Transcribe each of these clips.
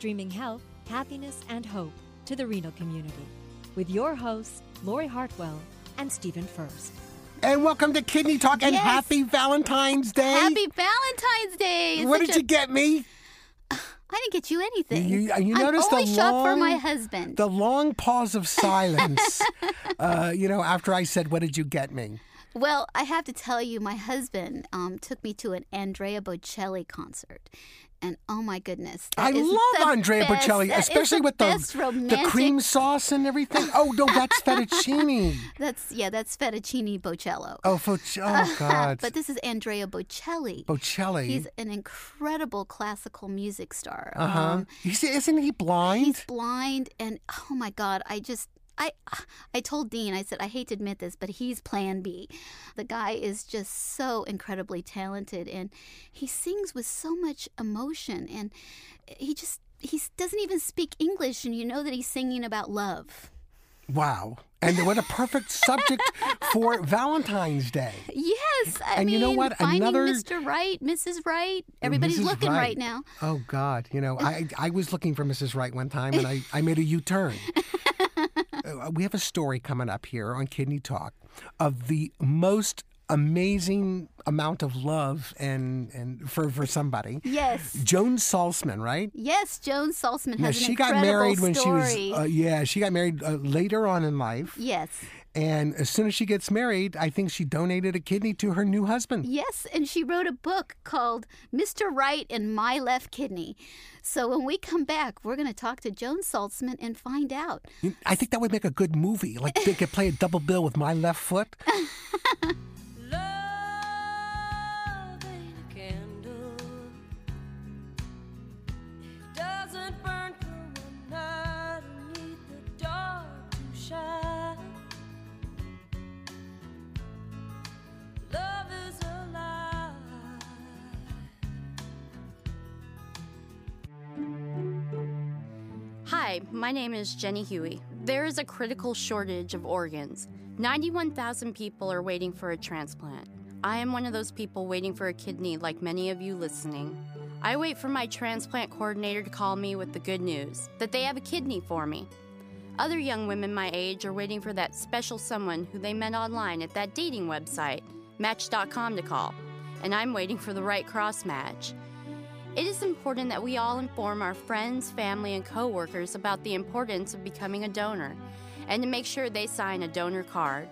streaming health, happiness, and hope to the renal community with your hosts, Lori Hartwell and Stephen Furst. And welcome to Kidney Talk and Yes. happy Valentine's Day. Happy Valentine's Day! It's what did a- you get me? I didn't get you anything. You, you I noticed only the long, for my husband. The long pause of silence. uh, you know, after I said, "What did you get me?" Well, I have to tell you, my husband um, took me to an Andrea Bocelli concert. And oh my goodness. I love Andrea best- Bocelli, especially the with the the cream sauce and everything. Oh no, that's fettuccine. That's yeah, that's fettuccine Bocello. Oh, oh God, but this is Andrea Bocelli. Bocelli. He's an incredible classical music star. uh huh. Um, isn't he blind? He's blind, and oh my God, I just. I, I told Dean, I said, I hate to admit this, but he's plan B. The guy is just so incredibly talented and he sings with so much emotion and he just, he doesn't even speak English and you know that he's singing about love. Wow. And what a perfect subject for Valentine's Day. Yes. I And mean, you know what? Finding Another- Mr. Right, Mrs. Right. Oh, everybody's Mrs. looking Right. right now. Oh God, you know, I I was looking for Mrs. Wright one time and I, I made a U-turn. Uh, we have a story coming up here on Kidney Talk of the most amazing amount of love and and for for somebody. Yes. Joan Salzman, right? Yes, Joan Salzman Now, has an she got incredible married when story. she was uh, yeah, she got married uh, later on in life. yes. And as soon as she gets married, I think she donated a kidney to her new husband. Yes, and she wrote a book called Mr. Right and My Left Kidney. So when we come back, we're going to talk to Joan Salzman and find out. I think that would make a good movie. Like they could play a double bill with my left foot. my name is Jenny Huey. There is a critical shortage of organs. 91,000 people are waiting for a transplant. I am one of those people waiting for a kidney, like many of you listening. I wait for my transplant coordinator to call me with the good news that they have a kidney for me. Other young women my age are waiting for that special someone who they met online at that dating website, Match.com, to call. And I'm waiting for the right cross match. It is important that we all inform our friends, family, and coworkers about the importance of becoming a donor and to make sure they sign a donor card.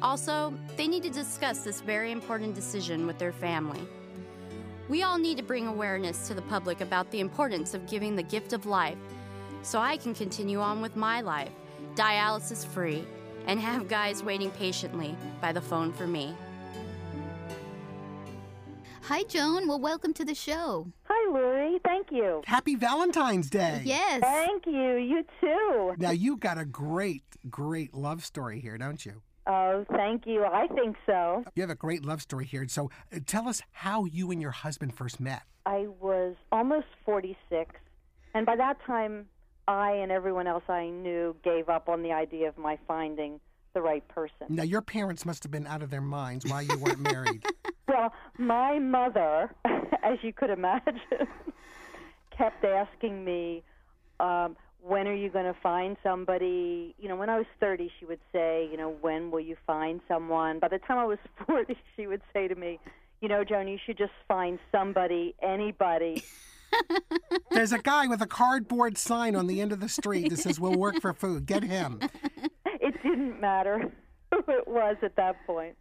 Also, they need to discuss this very important decision with their family. We all need to bring awareness to the public about the importance of giving the gift of life so I can continue on with my life, dialysis free, and have guys waiting patiently by the phone for me. Hi, Joan. Well, welcome to the show. Hi, Lori. Thank you. Happy Valentine's Day. Yes. Thank you. You too. Now you've got a great, great love story here, don't you? Oh, thank you. I think so. You have a great love story here. So uh, tell us how you and your husband first met. I was almost 46, and by that time, I and everyone else I knew gave up on the idea of my finding the right person. Now your parents must have been out of their minds while you weren't married. Well, my mother, as you could imagine, kept asking me, um, when are you going to find somebody? You know, when I was 30, she would say, you know, when will you find someone? By the time I was 40, she would say to me, you know, Joan, you should just find somebody, anybody. There's a guy with a cardboard sign on the end of the street that says, "We'll work for food. Get him." it didn't matter who it was at that point.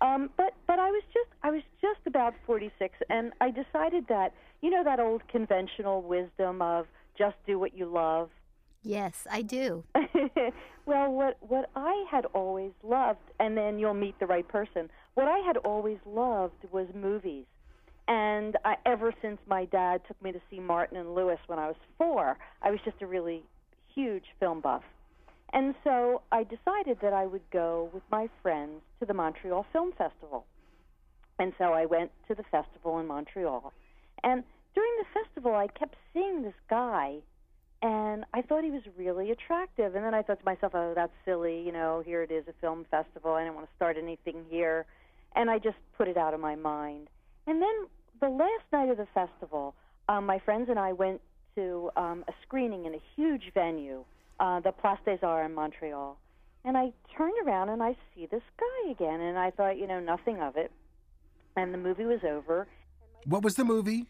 Um, but but I was just I was just about 46, and I decided that you know that old conventional wisdom of just do what you love. Yes, I do. well, what what I had always loved, and then you'll meet the right person. What I had always loved was movies, And I, ever since my dad took me to see Martin and Lewis when I was four, I was just a really huge film buff. And so I decided that I would go with my friends to the Montreal Film Festival. And so I went to the festival in Montreal. And during the festival, I kept seeing this guy, and I thought he was really attractive. And then I thought to myself, oh, that's silly. You know, here it is, a film festival. I don't want to start anything here. And I just put it out of my mind. And then the last night of the festival, um, my friends and I went to um, a screening in a huge venue, uh, the Place des Arts in Montreal. And I turned around and I see this guy again, and I thought, you know, nothing of it. And the movie was over. What was the movie?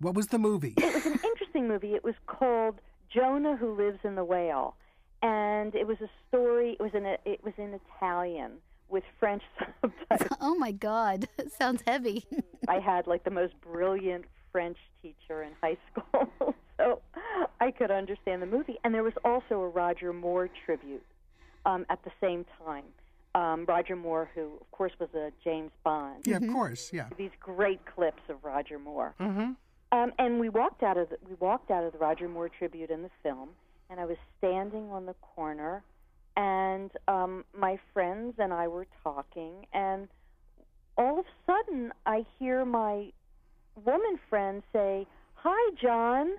What was the movie? It was an interesting movie. It was called Jonah Who Lives in the Whale, and it was a story. It was in a, it was in Italian with French subtitles. Oh my God, sounds heavy. I had like the most brilliant French teacher in high school, so I could understand the movie. And there was also a Roger Moore tribute um, at the same time. Um, Roger Moore, who of course was a James Bond. Yeah, of course. Yeah. These great clips of Roger Moore. Mm-hmm. Um, and we walked out of the, we walked out of the Roger Moore tribute in the film, and I was standing on the corner, and um, my friends and I were talking, and all of a sudden I hear my woman friend say, "Hi, John,"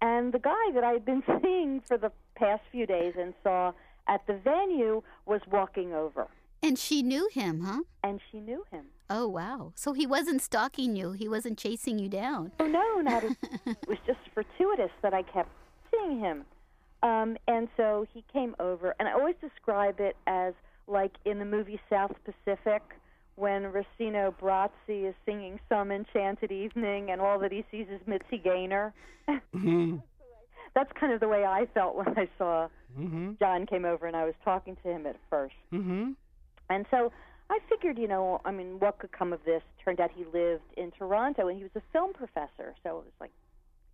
and the guy that I had been seeing for the past few days and saw at the venue was walking over, And she knew him, huh? and she knew him. Oh, wow. So he wasn't stalking you, he wasn't chasing you down. Oh no, not at, it was just fortuitous that I kept seeing him. Um, and so he came over, and I always describe it as like in the movie South Pacific when Rossano Brazzi is singing Some Enchanted Evening, and all that he sees is Mitzi Gaynor. Mm-hmm. That's kind of the way I felt when I saw Mm-hmm. John came over and I was talking to him at first. Mm-hmm. And so I figured, you know, I mean, what could come of this? Turned out he lived in Toronto and he was a film professor, so it was like,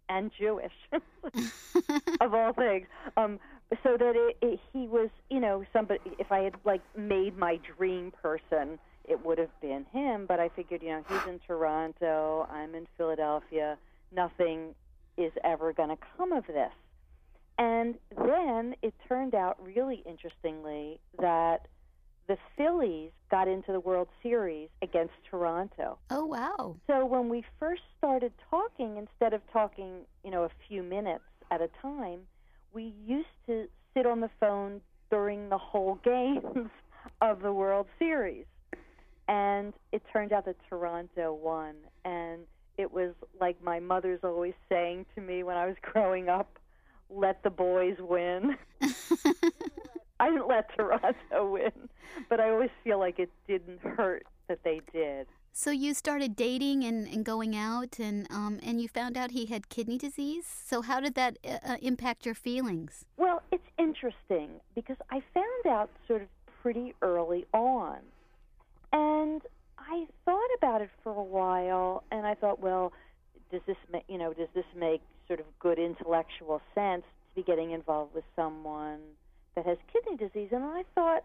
and Jewish, of all things. Um, so that it, it, he was, you know, somebody. If I had like made my dream person, it would have been him. But I figured, you know, he's in Toronto, I'm in Philadelphia. Nothing is ever going to come of this. And then it turned out, really interestingly, that the Phillies got into the World Series against Toronto. Oh, wow. So when we first started talking, instead of talking, you know, a few minutes at a time, we used to sit on the phone during the whole games of the World Series. And it turned out that Toronto won. And it was like my mother's always saying to me when I was growing up, let the boys win. I didn't let Toronto win, but I always feel like it didn't hurt that they did. So you started dating and, and going out, and um, and you found out he had kidney disease. So how did that uh, uh, impact your feelings? Well, it's interesting because I found out sort of pretty early on, and I thought about it for a while, and I thought, well, does this make you know does this make sort of good intellectual sense to be getting involved with someone that has kidney disease? And I thought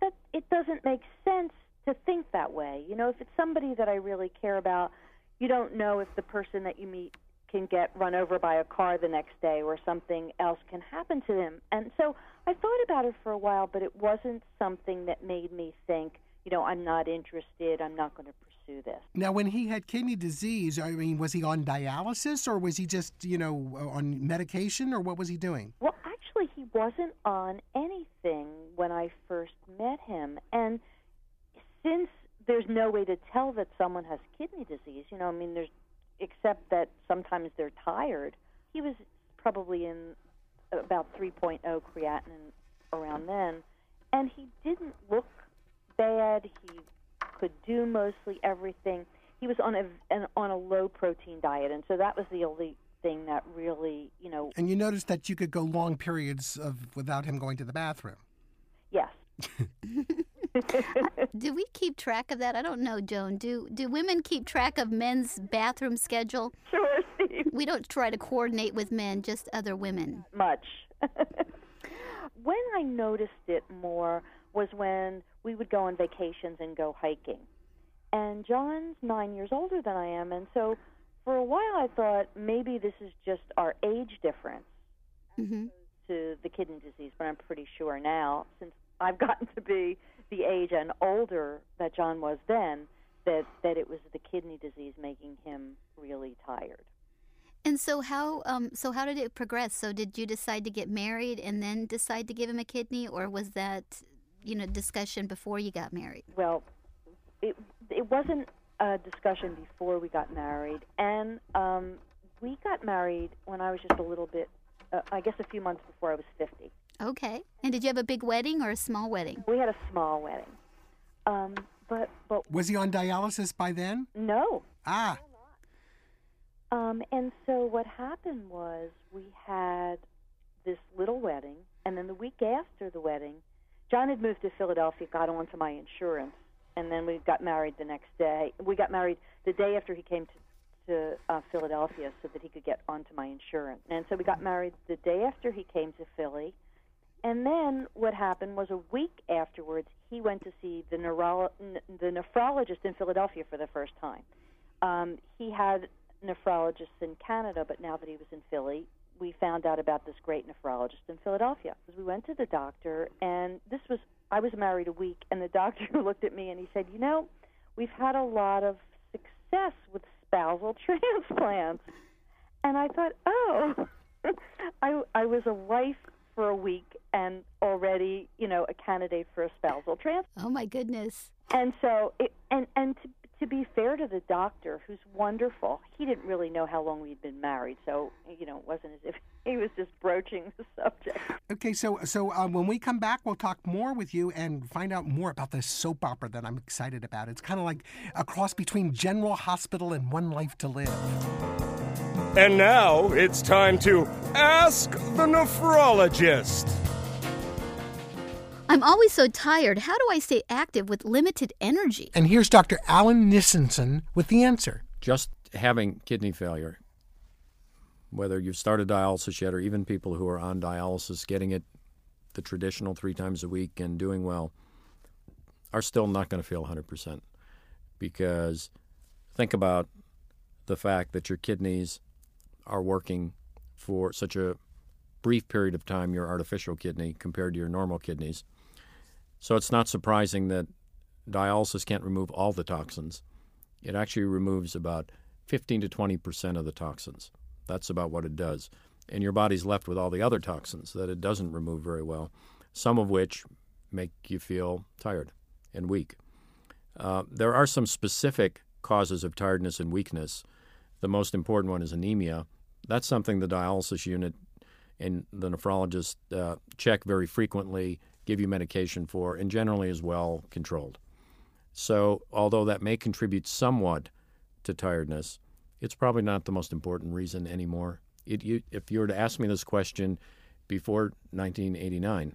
that it doesn't make sense to think that way. You know, if it's somebody that I really care about, you don't know if the person that you meet can get run over by a car the next day or something else can happen to them. And so I thought about it for a while, but it wasn't something that made me think, you know, I'm not interested, I'm not going to pursue this. Now, when he had kidney disease, I mean, was he on dialysis or was he just, you know, on medication or what was he doing? Well, actually, he wasn't on anything when I first met him. And since there's no way to tell that someone has kidney disease, you know, I mean, there's except that sometimes they're tired. He was probably in about 3.0 creatinine around then, and he didn't look bad. He could do mostly everything. He was on a an, on a low protein diet, and so that was the only thing that really, you know, And you noticed that you could go long periods of without him going to the bathroom. yes. Do we keep track of that? I don't know, Joan. Do do women keep track of men's bathroom schedule? Sure, Steve. We don't try to coordinate with men, just other women. much. when I noticed it more was when we would go on vacations and go hiking. and John's nine years older than I am, and so for a while I thought maybe this is just our age difference Mm-hmm. to the kidney disease, but I'm pretty sure now, since I've gotten to be the age and older that John was then, that that it was the kidney disease making him really tired. And so how um so how did it progress? So did you decide to get married and then decide to give him a kidney or was that you know discussion before you got married? Well, it it wasn't a discussion before we got married, and um, we got married when I was just a little bit, uh, I guess, a few months before I was fifty. Okay. And did you have a big wedding or a small wedding? We had a small wedding, um, but but Was he on dialysis by then? no. Ah, Um, and so what happened was we had this little wedding, and then the week after the wedding, John had moved to Philadelphia, got onto my insurance, and then we got married the next day. We got married the day after he came to to uh, Philadelphia so that he could get onto my insurance. And so we got married the day after he came to Philly. And then what happened was a week afterwards, he went to see the neuro- n- the nephrologist in Philadelphia for the first time. Um, he had nephrologists in Canada, but now that he was in Philly, we found out about this great nephrologist in Philadelphia. Because we went to the doctor, and this was I was married a week, and the doctor looked at me and he said, "You know, we've had a lot of success with spousal transplants." And I thought, "Oh, I I was a wife for a week and already, you know, a candidate for a spousal transplant." Oh my goodness. And so, it, and and to to be fair to the doctor, who's wonderful, he didn't really know how long we'd been married, so you know, it wasn't as if he was just broaching the subject. okay. So, so uh, when we come back, we'll talk more with you and find out more about this soap opera that I'm excited about. It's kind of like a cross between General Hospital and One Life to Live. And now it's time to Ask the Nephrologist. I'm always so tired. How do I stay active with limited energy? And here's Dr. Alan Nissenson with the answer. Just having kidney failure, whether you've started dialysis yet or even people who are on dialysis getting it the traditional three times a week and doing well, are still not going to feel 100%. Because think about the fact that your kidneys are working for such a brief period of time, your artificial kidney compared to your normal kidneys. So it's not surprising that dialysis can't remove all the toxins. It actually removes about 15 to 20 percent of the toxins. That's about what it does. And your body's left with all the other toxins that it doesn't remove very well, some of which make you feel tired and weak. Uh, there are some specific causes of tiredness and weakness. The most important one is anemia. That's something the dialysis unit and the nephrologist uh, check very frequently, give you medication for, and generally is well controlled. So, although that may contribute somewhat to tiredness, it's probably not the most important reason anymore. It, you, if you were to ask me this question before 1989,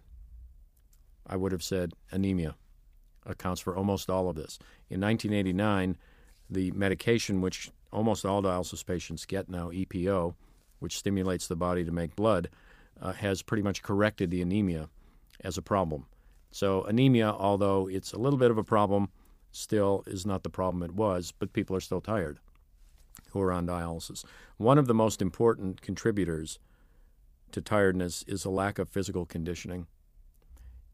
I would have said anemia accounts for almost all of this. In 1989, the medication which almost all dialysis patients get now, EPO, which stimulates the body to make blood, uh, has pretty much corrected the anemia as a problem. So, anemia, although it's a little bit of a problem, still is not the problem it was, but people are still tired who are on dialysis. One of the most important contributors to tiredness is a lack of physical conditioning.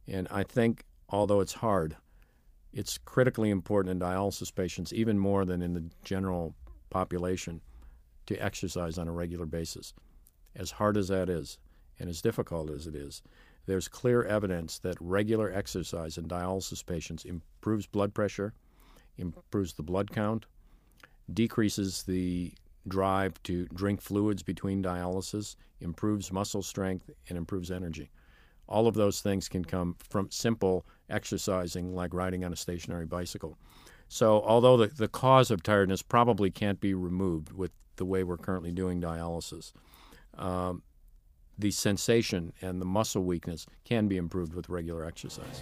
And I think, although it's hard, it's critically important in dialysis patients, even more than in the general population, to exercise on a regular basis. As hard as that is, and as difficult as it is, there's clear evidence that regular exercise in dialysis patients improves blood pressure, improves the blood count, decreases the drive to drink fluids between dialysis, improves muscle strength, and improves energy. All of those things can come from simple exercising like riding on a stationary bicycle. So, although the, the cause of tiredness probably can't be removed with the way we're currently doing dialysis, um, the sensation and the muscle weakness can be improved with regular exercise.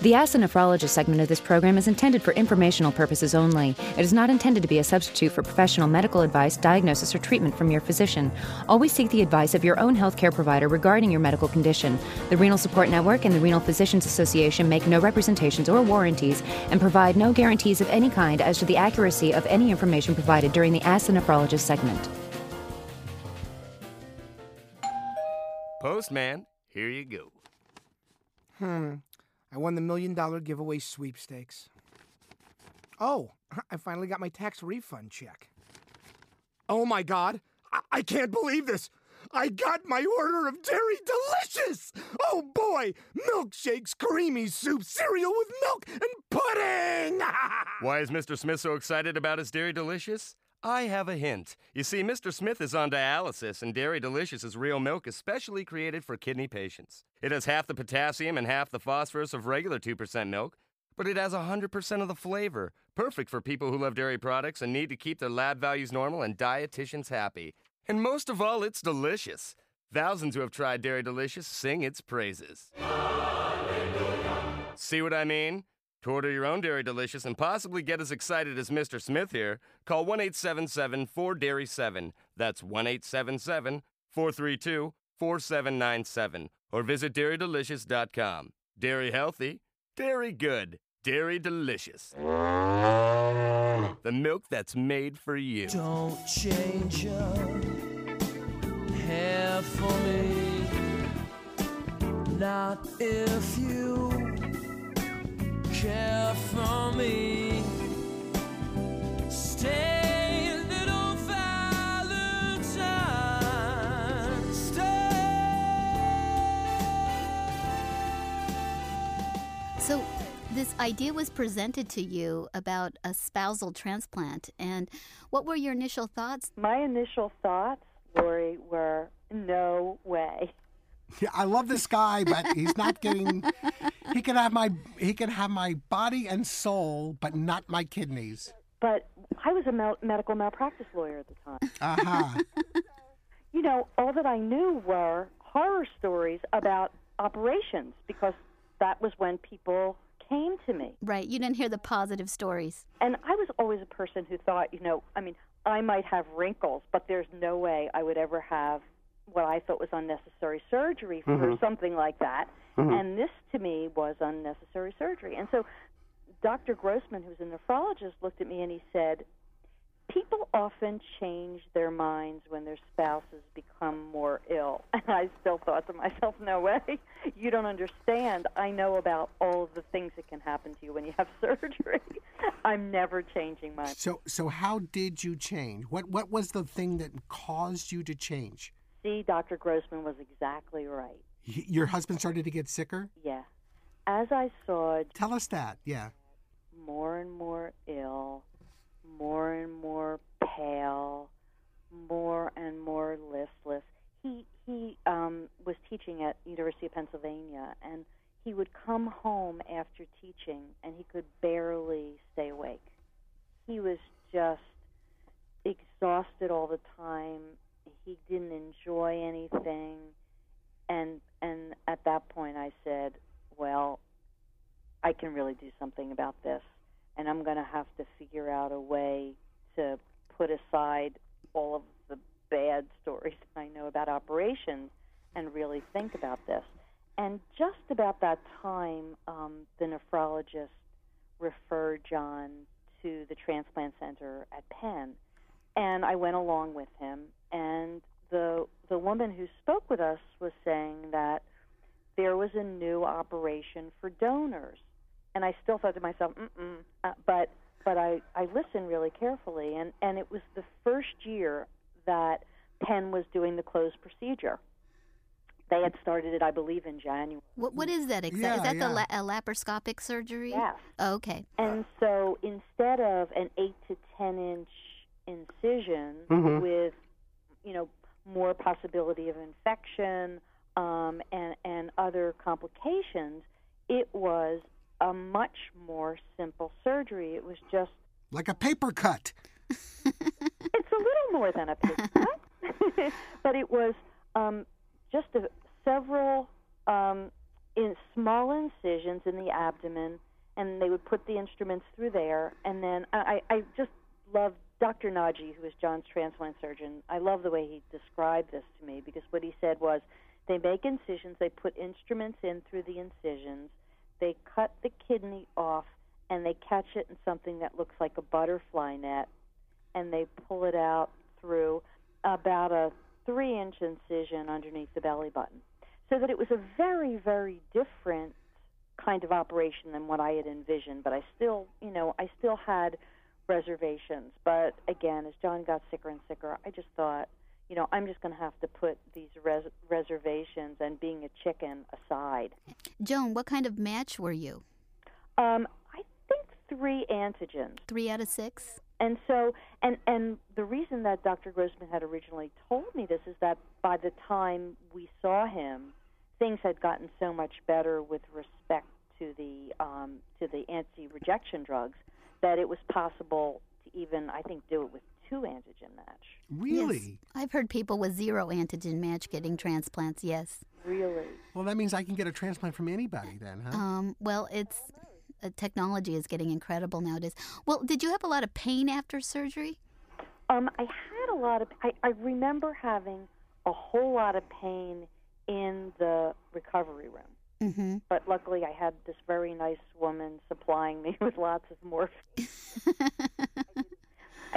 The Ask Nephrologist segment of this program is intended for informational purposes only. It is not intended to be a substitute for professional medical advice, diagnosis, or treatment from your physician. Always seek the advice of your own healthcare provider regarding your medical condition. The Renal Support Network and the Renal Physicians Association make no representations or warranties and provide no guarantees of any kind as to the accuracy of any information provided during the Ask Nephrologist segment. Postman, here you go. Hmm. I won the million dollar giveaway sweepstakes. Oh, I finally got my tax refund check. Oh my god, I, I can't believe this! I got my order of Dairy Delicious! Oh boy! Milkshakes, creamy soup, cereal with milk, and pudding! Why is Mr. Smith so excited about his Dairy Delicious? I have a hint. You see, Mr. Smith is on dialysis, and Dairy Delicious is real milk especially created for kidney patients. It has half the potassium and half the phosphorus of regular 2% milk, but it has 100% of the flavor. Perfect for people who love dairy products and need to keep their lab values normal and dietitians happy. And most of all, it's delicious. Thousands who have tried Dairy Delicious sing its praises. See what I mean? To order your own Dairy Delicious and possibly get as excited as Mr. Smith here, call 1 877 4 Dairy 7. That's 1 877 432 4797. Or visit dairydelicious.com. Dairy healthy, dairy good, dairy delicious. The milk that's made for you. Don't change hair for me. Not if you care for me. Stay, little Valentine. So, this idea was presented to you about a spousal transplant, and what were your initial thoughts? My initial thoughts, Lori, were no way. Yeah, I love this guy, but he's not getting. He can have my he can have my body and soul, but not my kidneys. But I was a mal- medical malpractice lawyer at the time. Uh huh. you know, all that I knew were horror stories about operations because that was when people came to me. Right, you didn't hear the positive stories. And I was always a person who thought, you know, I mean, I might have wrinkles, but there's no way I would ever have what I thought was unnecessary surgery for Mhm. something like that. Mhm. And this to me was unnecessary surgery. And so Dr. Grossman, who's a nephrologist, looked at me and he said, People often change their minds when their spouses become more ill. And I still thought to myself, no way. You don't understand. I know about all of the things that can happen to you when you have surgery. I'm never changing my So so how did you change? What what was the thing that caused you to change? See, Dr. Grossman was exactly right. Y- Your husband started to get sicker. Yeah. As I saw Tell us that. Yeah. more and more ill, more and more pale, more and more listless. He he um, was teaching at University of Pennsylvania, and he would come home after teaching, and he could barely stay awake. He was just exhausted all the time. He didn't enjoy anything, and and at that point, I said, "Well, I can really do something about this, and I'm going to have to figure out a way to put aside all of the bad stories I know about operations and really think about this. And just about that time, um, the nephrologist referred John to the transplant center at Penn, and I went along with him. And the the woman who spoke with us was saying that there was a new operation for donors, and I still thought to myself, Mm-mm. Uh, but but I I listened really carefully, and and it was the first year that Penn was doing the closed procedure. They had started it, I believe, in January. What what is that exactly? Yeah, is that yeah. the la- a laparoscopic surgery? Yes. Oh, okay. And so instead of an eight to ten inch incision Mhm. with, you know, more possibility of infection um, and and other complications, it was a much more simple surgery. It was just Like a paper cut. it's a little more than a paper cut, but it was um, just a, several um, in small incisions in the abdomen, and they would put the instruments through there. And then I, I just love Dr. Naji, who is John's transplant surgeon. I love the way he described this to me because what he said was they make incisions, they put instruments in through the incisions, they cut the kidney off, and they catch it in something that looks like a butterfly net, and they pull it out through about a three inch incision underneath the belly button. So that it was a very, very different kind of operation than what I had envisioned, but I still, you know, I still had reservations. But again, as John got sicker and sicker, I just thought, you know, I'm just going to have to put these res- reservations and being a chicken aside. Joan, what kind of match were you? Um, I think three antigens. Three out of six? And so, and and the reason that Dr. Grossman had originally told me this is that by the time we saw him, things had gotten so much better with respect to the um, to the anti-rejection drugs that it was possible to even, I think, do it with two antigen match. Really? I've heard people with zero antigen match getting transplants, yes. Really? Well, that means I can get a transplant from anybody then, huh? Um, well, it's uh, technology is getting incredible nowadays. Well, did you have a lot of pain after surgery? Um, I had a lot of. I, I remember having a whole lot of pain in the recovery room. Mm-hmm. But luckily, I had this very nice woman supplying me with lots of morphine. I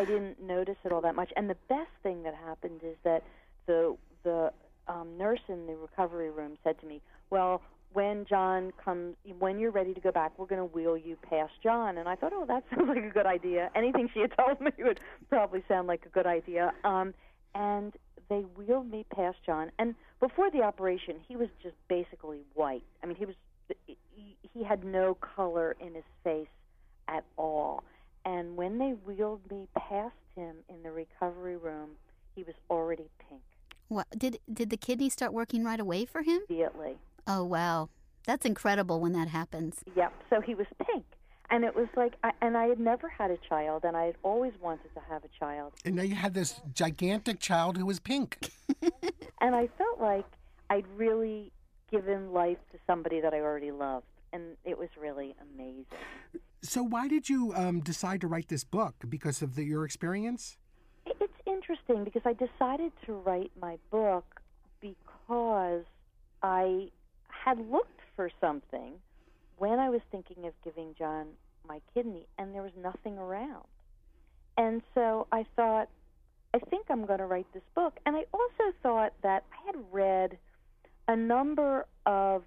didn't notice it all that much. And the best thing that happened is that the the um, nurse in the recovery room said to me, "Well, when John comes, when you're ready to go back, we're going to wheel you past John." And I thought, "Oh, that sounds like a good idea." Anything she had told me would probably sound like a good idea. Um, and they wheeled me past John. And before the operation, he was just basically white. I mean, he was he had no color in his face at all. And when they wheeled me past him in the recovery room, he was already pink What did did the kidney start working right away for him? immediately. Oh wow, that's incredible when that happens. Yep. So he was pink. And it was like, I, and I had never had a child, and I had always wanted to have a child. And now you had this gigantic child who was pink. And I felt like I'd really given life to somebody that I already loved. And it was really amazing. So why did you um, decide to write this book? Because of the, your experience? It's interesting because I decided to write my book because I had looked for something when I was thinking of giving John my kidney, and there was nothing around. And so I thought, I think I'm going to write this book. And I also thought that I had read a number of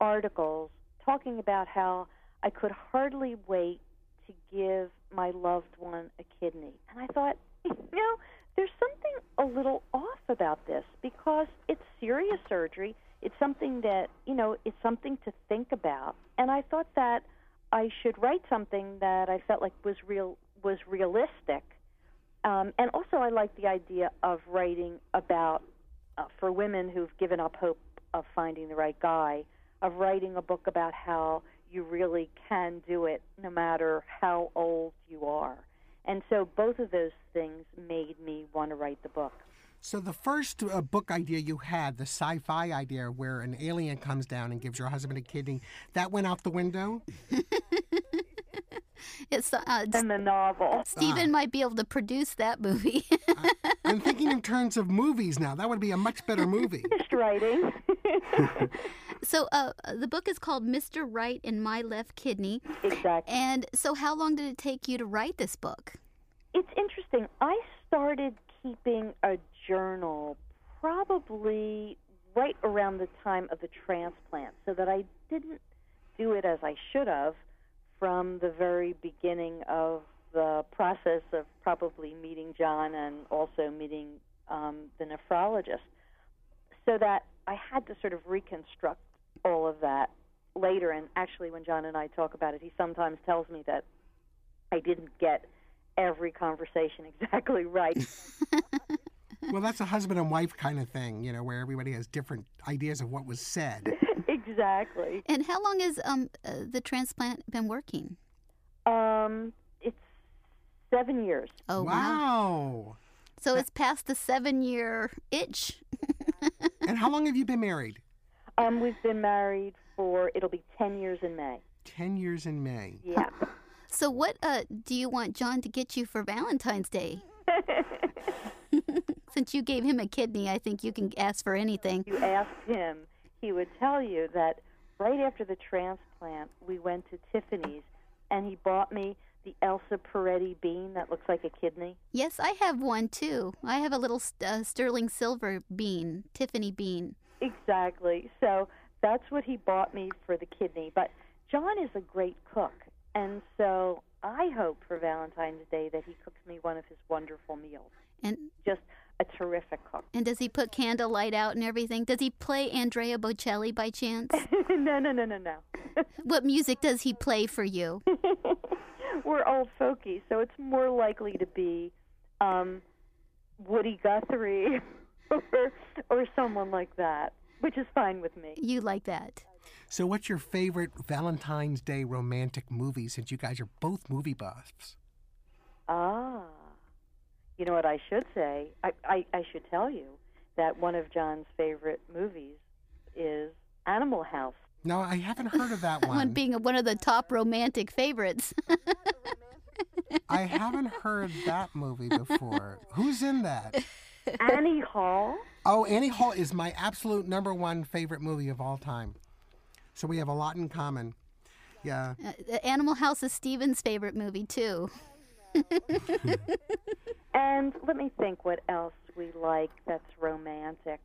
articles talking about how I could hardly wait to give my loved one a kidney. And I thought, you know, there's something a little off about this because it's serious surgery. It's something that, you know, it's something to think about. And I thought that I should write something that I felt like was real was realistic. Um, and also I like the idea of writing about uh, for women who've given up hope of finding the right guy, of writing a book about how you really can do it no matter how old you are. And so both of those things made me want to write the book. So the first uh, book idea you had, the sci-fi idea where an alien comes down and gives your husband a kidney, that went out the window? It's uh, and the novel. Stephen might be able to produce that movie. I'm thinking in terms of movies now. That would be a much better movie. Just writing. so uh, the book is called Mr. Right in My Left Kidney. Exactly. And so how long did it take you to write this book? It's interesting. I started keeping a journal probably right around the time of the transplant so that I didn't do it as I should have from the very beginning of the process of probably meeting John and also meeting um, the nephrologist. So that I had to sort of reconstruct all of that later. And actually, when John and I talk about it, he sometimes tells me that I didn't get every conversation exactly right. well, that's a husband and wife kind of thing, you know, where everybody has different ideas of what was said. Exactly. And how long has um, uh, the transplant been working? Um, it's seven years. Oh, wow. So it's past the seven year itch. and how long have you been married? Um, we've been married for it'll be 10 years in May. 10 years in May. Yeah. So, what uh, do you want John to get you for Valentine's Day? Since you gave him a kidney, I think you can ask for anything. you asked him, he would tell you that right after the transplant, we went to Tiffany's and he bought me the Elsa Peretti bean that looks like a kidney. Yes, I have one too. I have a little uh, sterling silver bean, Tiffany bean. Exactly. So that's what he bought me for the kidney. But John is a great cook. And so I hope for Valentine's Day that he cooks me one of his wonderful meals. And Just a terrific cook. and does he put candlelight out and everything? Does he play Andrea Bocelli by chance? no, no, no, no, no. what music does he play for you? We're old folky, so it's more likely to be um, Woody Guthrie or, or someone like that, which is fine with me. You like that? So, what's your favorite Valentine's Day romantic movie since you guys are both movie buffs? Ah. You know what I should say? I, I, I should tell you that one of John's favorite movies is Animal House. No, I haven't heard of that One one. being one of the top romantic favorites. I haven't heard that movie before. Who's in that? Annie Hall. Oh, Annie Hall is my absolute number one favorite movie of all time. So we have a lot in common. Yeah. Uh, Animal House is Steven's favorite movie too. And let me think what else we like that's romantic.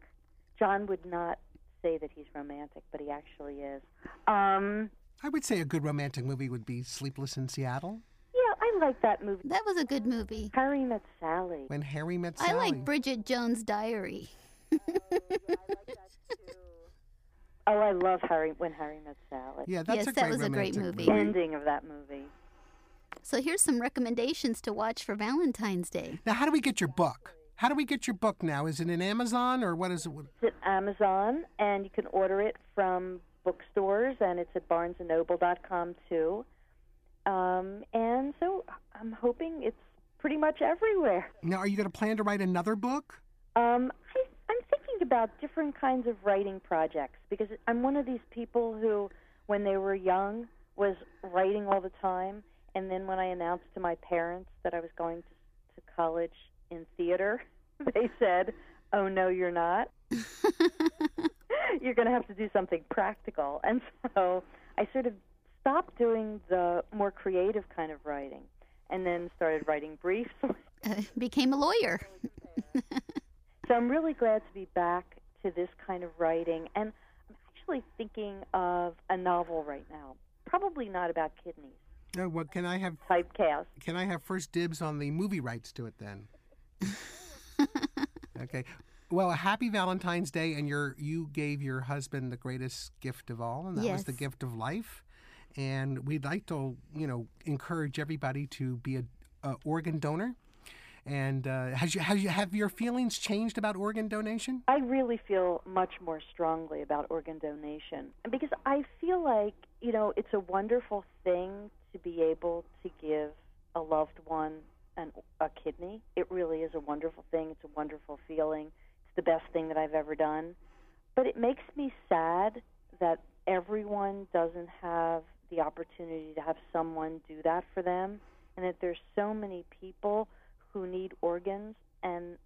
John would not say that he's romantic, but he actually is. Um, I would say a good romantic movie would be Sleepless in Seattle. yeah, I like that movie. That was a good movie. Harry Met Sally. When Harry Met Sally. I like Bridget Jones' Diary. Oh, I love Harry when Harry Met Sally. Yeah, that's Yes, a that great was a great romantic movie. The ending of that movie. So here's some recommendations to watch for Valentine's Day. Now, how do we get your book? How do we get your book now? Is it in Amazon or what is it? It's at Amazon, and you can order it from bookstores, and it's at BarnesandNoble.com too. Um, and so I'm hoping it's pretty much everywhere. Now, are you going to plan to write another book? Um, I, I'm thinking about different kinds of writing projects because I'm one of these people who, when they were young, was writing all the time. And then when I announced to my parents that I was going to, to college in theater, they said, "Oh no, you're not. you're going to have to do something practical." And so I sort of stopped doing the more creative kind of writing, and then started writing briefs. Uh, became a lawyer. So I'm really glad to be back to this kind of writing. And I'm actually thinking of a novel right now. Probably not about kidneys. No, what can I have? Typecast. Can I have first dibs on the movie rights to it then? okay. Well, a happy Valentine's Day, and your you gave your husband the greatest gift of all, and that was the gift of life. And we'd like to, you know, encourage everybody to be a, a organ donor. And uh, has you has you have your feelings changed about organ donation? I really feel much more strongly about organ donation because I feel like, you know, it's a wonderful thing to be able to give a loved one an, a kidney. It really is a wonderful thing. It's a wonderful feeling. It's the best thing that I've ever done. But it makes me sad that everyone doesn't have the opportunity to have someone do that for them and that there's so many people who need organs and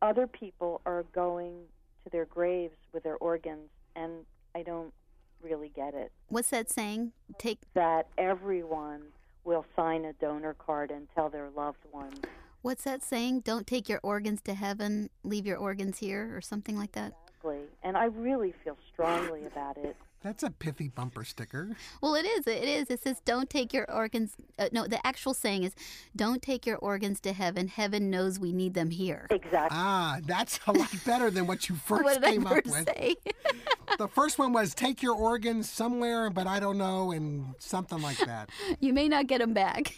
other people are going to their graves with their organs and I don't really get it What's that saying? Take that everyone will sign a donor card and tell their loved ones what's that saying? Don't take your organs to heaven, leave your organs here, or something like that. exactly and I really feel strongly about it That's a pithy bumper sticker. Well, it is. It is. It says, "Don't take your organs." Uh, no, the actual saying is, "Don't take your organs to heaven. Heaven knows we need them here." Exactly. Ah, that's a lot better than what you first what did I came up first with. say? The first one was take your organs somewhere, but I don't know, and something like that. you may not get them back.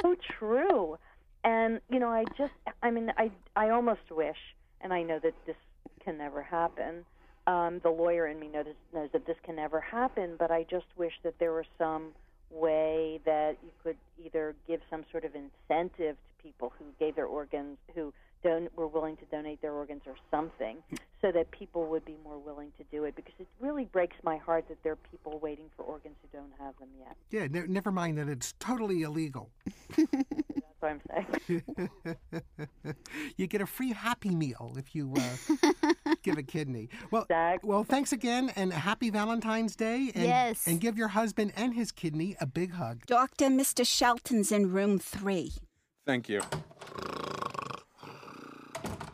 so true. And you know, I just I mean I I almost wish and I know that this can never happen. Um the lawyer in me knows knows that this can never happen, but I just wish that there was some way that you could either give some sort of incentive to people who gave their organs who don- were willing to donate their organs or something, so that people would be more willing to do it. Because it really breaks my heart that there are people waiting for organs who don't have them yet. Yeah, ne- never mind that it's totally illegal. That's what I'm saying. you get a free Happy Meal if you uh, give a kidney. Well, well, thanks again, and happy Valentine's Day. And, Yes. And give your husband and his kidney a big hug. Doctor, Mr. Shelton's in room three. Thank you.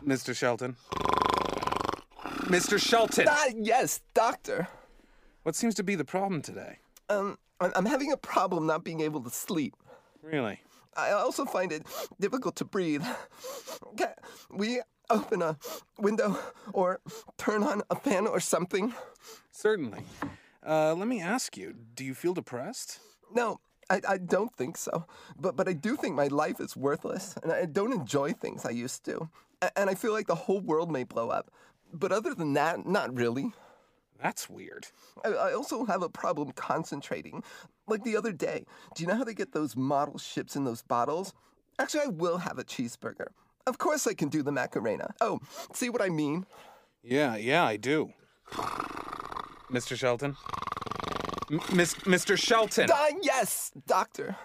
Mr. Shelton. Mr. Shelton! Ah, yes, doctor. What seems to be the problem today? Um, I'm I'm having a problem not being able to sleep. Really? I also find it difficult to breathe. We open a window or turn on a fan or something? Certainly. Uh, let me ask you do you feel depressed? No, I, I don't think so. But but I do think my life is worthless, and I don't enjoy things I used to. And I feel like the whole world may blow up. But other than that, not really. That's weird. I, I also have a problem concentrating. Like the other day, do you know how they get those model ships in those bottles? Actually, I will have a cheeseburger. Of course, I can do the Macarena. Oh, see what I mean? Yeah, yeah, I do. Mr. Shelton? M- Miss, Mr. Shelton! Ah, yes, doctor.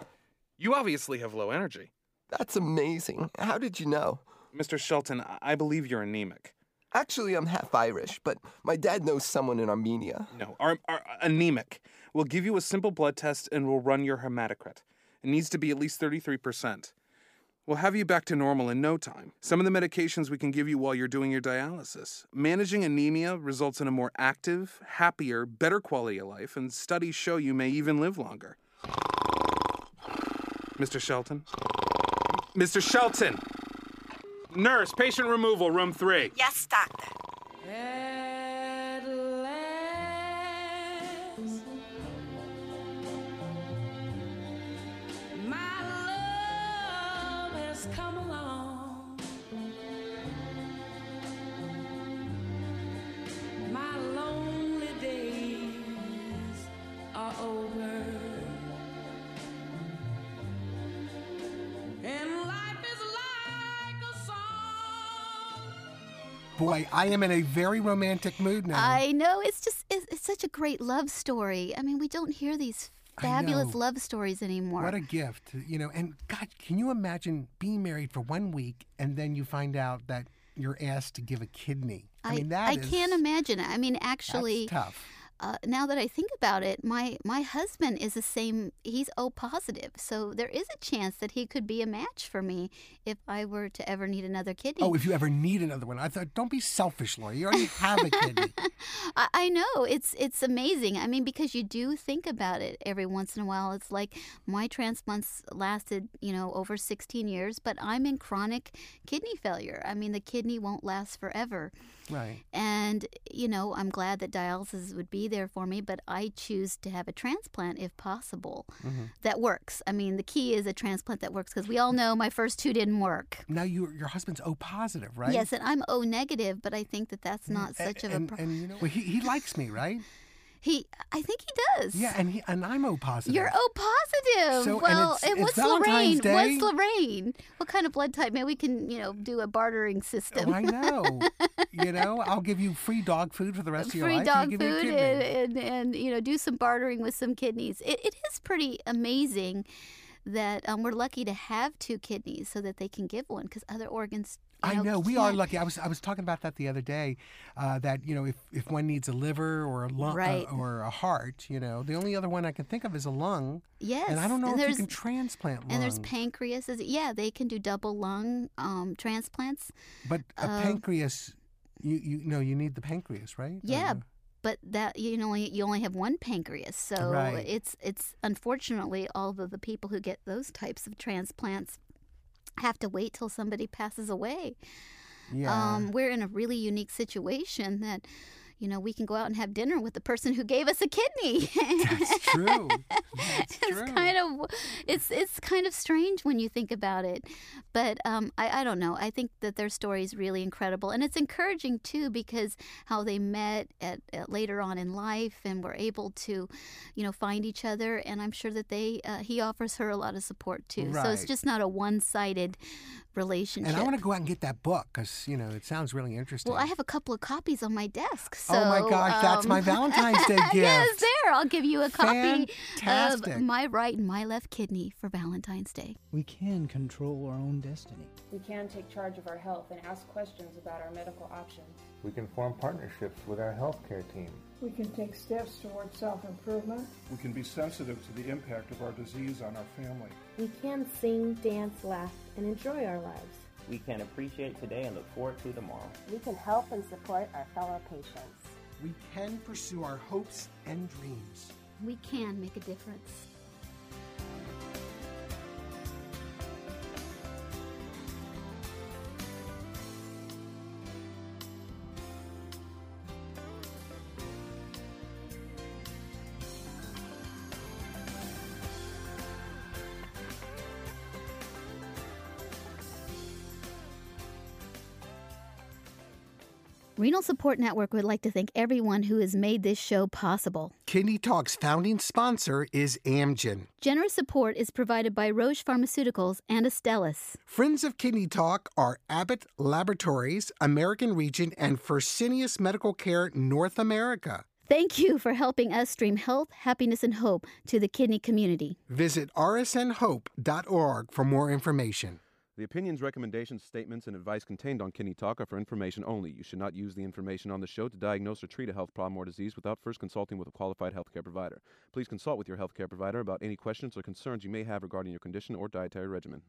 You obviously have low energy. That's amazing. How did you know? Mr. Shelton, I- I believe you're anemic. Actually, I'm half Irish, but my dad knows someone in Armenia. No, ar- ar- anemic. We'll give you a simple blood test and we'll run your hematocrit. It needs to be at least 33%. We'll have you back to normal in no time. Some of the medications we can give you while you're doing your dialysis. Managing anemia results in a more active, happier, better quality of life, and studies show you may even live longer. Mr. Shelton? Mr. Shelton! Nurse, patient removal, room three. Yes, doctor. At Boy, I am in a very romantic mood now. I know it's just it's, it's such a great love story. I mean, we don't hear these fabulous love stories anymore. What a gift, you know. And God, can you imagine being married for one week and then you find out that you're asked to give a kidney? I, mean, that I is- can't imagine. I mean, actually, That's tough. Uh, now that I think about it, my my husband is the same. He's O positive, so there is a chance that he could be a match for me if I were to ever need another kidney. Oh, if you ever need another one, I thought, don't be selfish, Lori. You already have a kidney. I, I know it's it's amazing. I mean, because you do think about it every once in a while. It's like my transplants lasted, you know, over 16 years, but I'm in chronic kidney failure. I mean, the kidney won't last forever. Right. And, you know, I'm glad that dialysis would be there for me, but I choose to have a transplant if possible Mhm. that works. I mean, the key is a transplant that works because we all know my first two didn't work. Now you, your husband's O positive, right? Yes, and I'm O negative, but I think that that's not such of a and, pro- and you know, well, he, he likes me, right? He, I think he does. Yeah, and he, and I'm O positive. You're O positive. So- and well, it's- and what's Lorraine? Day. What's Lorraine? What kind of blood type? Maybe we can, you know, do a bartering system. Oh, I know. you know, I'll give you free dog food for the rest of your life. Free dog you give me a food and, and, and, you know, do some bartering with some kidneys. It, it is pretty amazing that um, we're lucky to have two kidneys so that they can give one because other organs. I know we are lucky. I was I was talking about that the other day. Uh, that you know, if, if one needs a liver or a lung Right. uh, or a heart, you know, the only other one I can think of is a lung. Yes, and I don't know and if you can transplant And there's pancreas. Yeah, they can do double lung um, transplants. but a uh, pancreas, you you know, you need the pancreas, right? Yeah, but that you know, only you only have one pancreas, so Right. it's it's unfortunately all of the people who get those types of transplants have to wait till somebody passes away. Yeah. Um, we're in a really unique situation that, you know, we can go out and have dinner with the person who gave us a kidney. That's true. That's it's true. kind of it's it's kind of strange when you think about it but um, I, I don't know i think that their story is really incredible and it's encouraging too because how they met at, at later on in life and were able to you know find each other and i'm sure that they uh, he offers her a lot of support too so it's just not a one-sided relationship And I want to go out and get that book because you know it sounds really interesting. well, I have a couple of copies on my desk. So, Oh my gosh, that's um, my Valentine's Day gift. yes, there. I'll give you a copy Fantastic. of my right and my left kidney for Valentine's Day. We can control our own destiny. We can take charge of our health and ask questions about our medical options. We can form partnerships with our healthcare team. We can take steps toward self improvement. We can be sensitive to the impact of our disease on our family. We can sing, dance, laugh, and enjoy our lives. We can appreciate today and look forward to tomorrow. We can help and support our fellow patients. We can pursue our hopes and dreams. We can make a difference. Renal Support Network would like to thank everyone who has made this show possible. Kidney Talk's founding sponsor is Amgen. Generous support is provided by Roche Pharmaceuticals and Astellas. Friends of Kidney Talk are Abbott Laboratories, American Regent, and Fresenius Medical Care North America. Thank you for helping us stream health, happiness, and hope to the kidney community. Visit rsnhope.org for more information. The opinions, recommendations, statements, and advice contained on Kidney Talk are for information only. You should not use the information on the show to diagnose or treat a health problem or disease without first consulting with a qualified healthcare provider. Please consult with your healthcare provider about any questions or concerns you may have regarding your condition or dietary regimen.